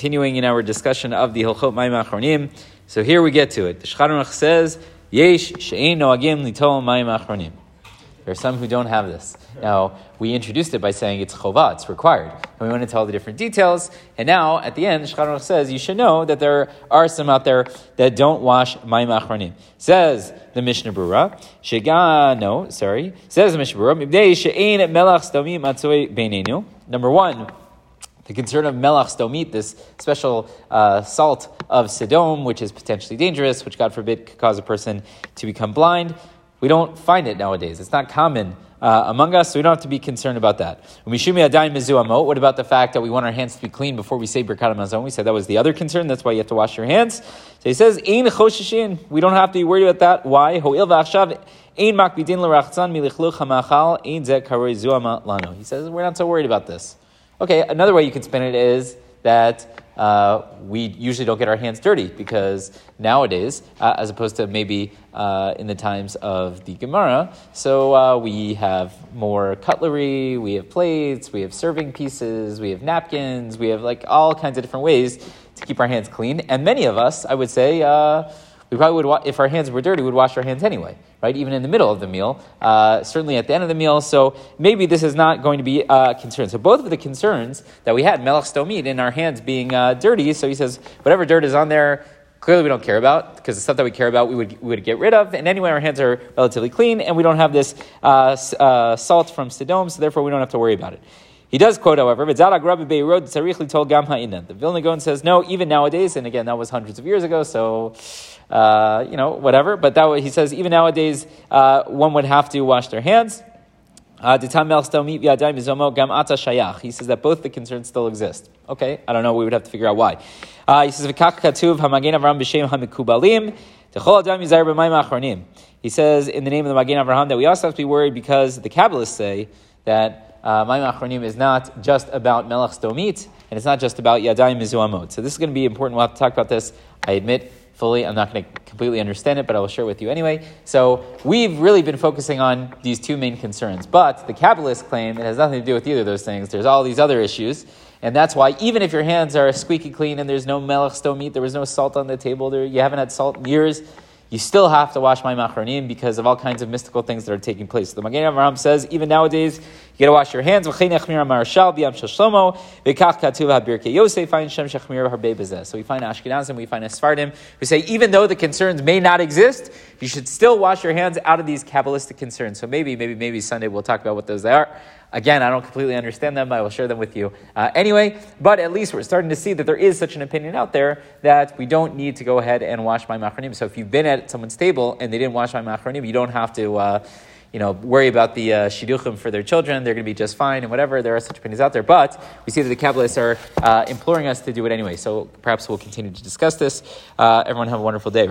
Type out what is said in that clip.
Continuing in our discussion of the Hilchot Mayim Achronim, so here we get to it. The Shulchan says, "Yesh she'ein noagim litol Mayim Achronim." There are some who don't have this. Now, we introduced it by saying it's chova, it's required. And we went into all the different details. And now, at the end, Shulchan says you should know that there are some out there that don't wash Mayim Achronim. Says the Mishnah Berurah, Shega, no, sorry. Says the Mishnah Berurah, Mibdei she'ein melach stomim matzoi beinenu. Number one, the concern of melach stomit, this special uh, salt of Sodom, which is potentially dangerous, which God forbid could cause a person to become blind. We don't find it nowadays. It's not common uh, among us, so we don't have to be concerned about that. What about the fact that we want our hands to be clean before we say Birkat Hamazon? We said that was the other concern. That's why you have to wash your hands. So he says, Ein choshishin. We don't have to be worried about that. Why? He says, we're not so worried about this. Okay, another way you can spin it is that uh, we usually don't get our hands dirty because nowadays, uh, as opposed to maybe uh, in the times of the Gemara, so uh, we have more cutlery, we have plates, we have serving pieces, we have napkins, we have like all kinds of different ways to keep our hands clean. And many of us, I would say, uh, we probably would, wa- if our hands were dirty, we'd wash our hands anyway, right? Even in the middle of the meal, uh, certainly at the end of the meal. So maybe this is not going to be a concern. So both of the concerns that we had, melach stomit, in our hands being uh, dirty. So he says, whatever dirt is on there, clearly we don't care about because the stuff that we care about we would, we would get rid of. And anyway, our hands are relatively clean, and we don't have this uh, uh, salt from Sodom, so therefore we don't have to worry about it. He does quote, however, Vizalak Rabi Bei wrote Sariqli told Gamha Inant. the Vilna Gaon says, no, even nowadays, and again, that was hundreds of years ago, so, uh, you know, whatever, but that he says, even nowadays, uh, one would have to wash their hands. Uh, he says that both the concerns still exist. Okay, I don't know, we would have to figure out why. Uh, he says, He says in the name of the Magen Avraham that we also have to be worried because the Kabbalists say that uh, Mayim Achronim is not just about Melech Stomit, and it's not just about Yadayim Mizuamot. So this is going to be important. We'll have to talk about this. I admit fully, I'm not going to completely understand it, but I will share with you anyway. So we've really been focusing on these two main concerns. But the Kabbalists claim it has nothing to do with either of those things. There's all these other issues. And that's why, even if your hands are squeaky clean and there's no melech stomit, there was no salt on the table, there, you haven't had salt in years, you still have to wash Mayim Achronim because of all kinds of mystical things that are taking place. The Magen Avraham says, even nowadays, you got to wash your hands. So we find Ashkenazim, we find Sefardim, who say, even though the concerns may not exist, you should still wash your hands out of these Kabbalistic concerns. So maybe, maybe, maybe Sunday we'll talk about what those are. Again, I don't completely understand them. But I will share them with you uh, anyway. But at least we're starting to see that there is such an opinion out there that we don't need to go ahead and wash Mayim Achronim. So if you've been at someone's table and they didn't wash Mayim Achronim, you don't have to. Uh, you know, worry about the uh, shidduchim for their children. They're going to be just fine and whatever. There are such opinions out there. But we see that the Kabbalists are uh, imploring us to do it anyway. So perhaps we'll continue to discuss this. Uh, everyone have a wonderful day.